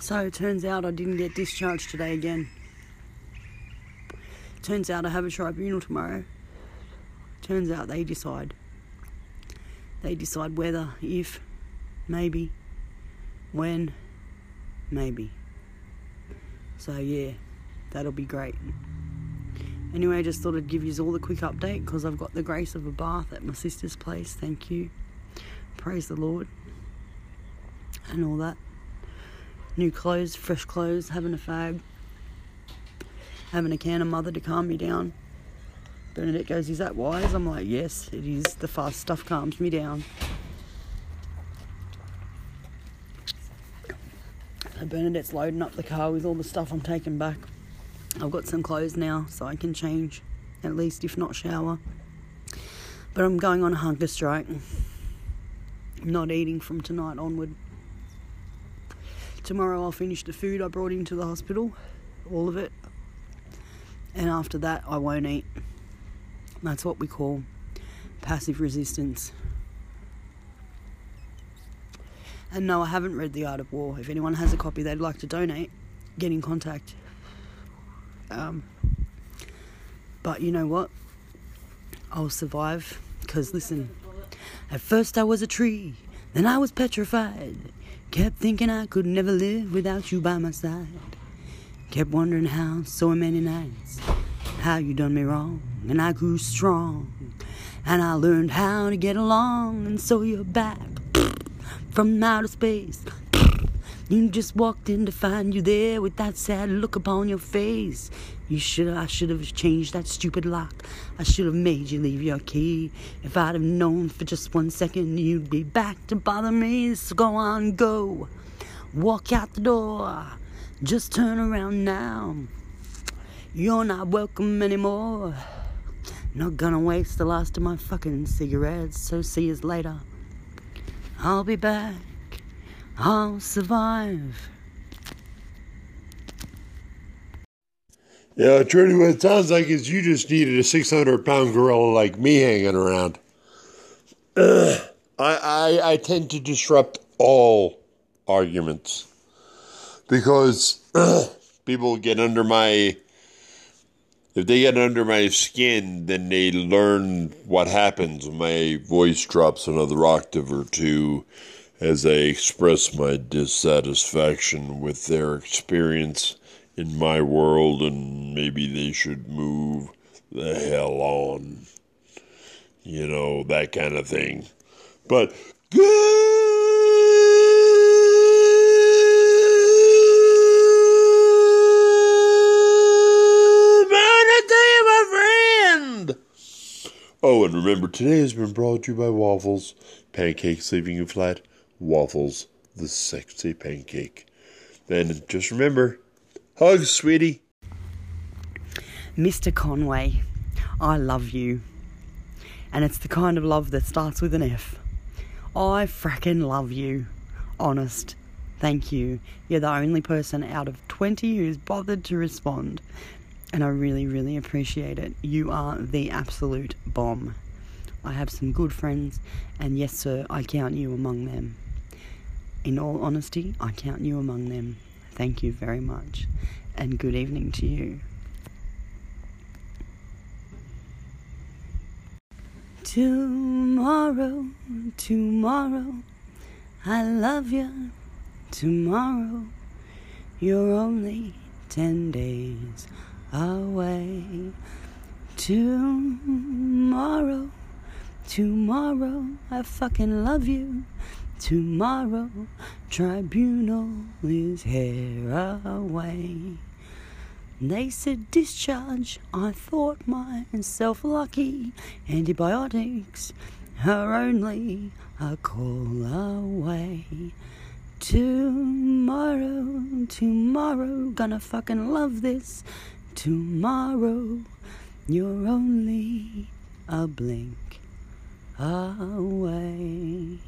So it turns out I didn't get discharged today again. Turns out I have a tribunal tomorrow. Turns out they decide. They decide whether, if, maybe, when, maybe. So yeah, that'll be great. Anyway, I just thought I'd give you all the quick update because I've got the grace of a bath at my sister's place. Thank you. Praise the Lord. And all that. New clothes, fresh clothes, having a fag, having a can of mother to calm me down. Bernadette goes, Is that wise? I'm like, Yes, it is. The fast stuff calms me down. So Bernadette's loading up the car with all the stuff I'm taking back. I've got some clothes now, so I can change, at least if not shower. But I'm going on a hunger strike. I'm not eating from tonight onward. Tomorrow I'll finish the food I brought into the hospital, all of it. And after that, I won't eat. That's what we call passive resistance. And no, I haven't read The Art of War. If anyone has a copy they'd like to donate, get in contact. Um, but you know what? I'll survive. Because listen, at first I was a tree, then I was petrified. Kept thinking I could never live without you by my side. Kept wondering how so many nights, how you done me wrong. And I grew strong. And I learned how to get along. And so you're back from outer space. You just walked in to find you there with that sad look upon your face. You should I should have changed that stupid lock. I should have made you leave your key. If I'd have known for just one second you'd be back to bother me. So go on, go. Walk out the door. Just turn around now. You're not welcome anymore. Not gonna waste the last of my fucking cigarettes, so see you later. I'll be back. I'll survive. Yeah, Trudy, what it sounds like is you just needed a 600 pound gorilla like me hanging around. Ugh. I, I, I tend to disrupt all arguments because ugh, people get under my. If they get under my skin, then they learn what happens when my voice drops another octave or two as I express my dissatisfaction with their experience in my world, and maybe they should move the hell on. You know, that kind of thing. But good morning to you, my friend. Oh, and remember, today has been brought to you by Waffles. Pancakes leaving you flat. Waffles, the sexy pancake. Then just remember, hugs, sweetie. Mr. Conway, I love you. And it's the kind of love that starts with an F. I fracking love you. Honest. Thank you. You're the only person out of 20 who's bothered to respond. And I really, really appreciate it. You are the absolute bomb. I have some good friends, and yes, sir, I count you among them. In all honesty, I count you among them. Thank you very much, and good evening to you. Tomorrow, tomorrow, I love you. Tomorrow, you're only ten days away. Tomorrow, tomorrow, I fucking love you. Tomorrow, tribunal is here away. They said discharge, I thought myself lucky. Antibiotics are only a call away. Tomorrow, tomorrow, gonna fucking love this. Tomorrow, you're only a blink away.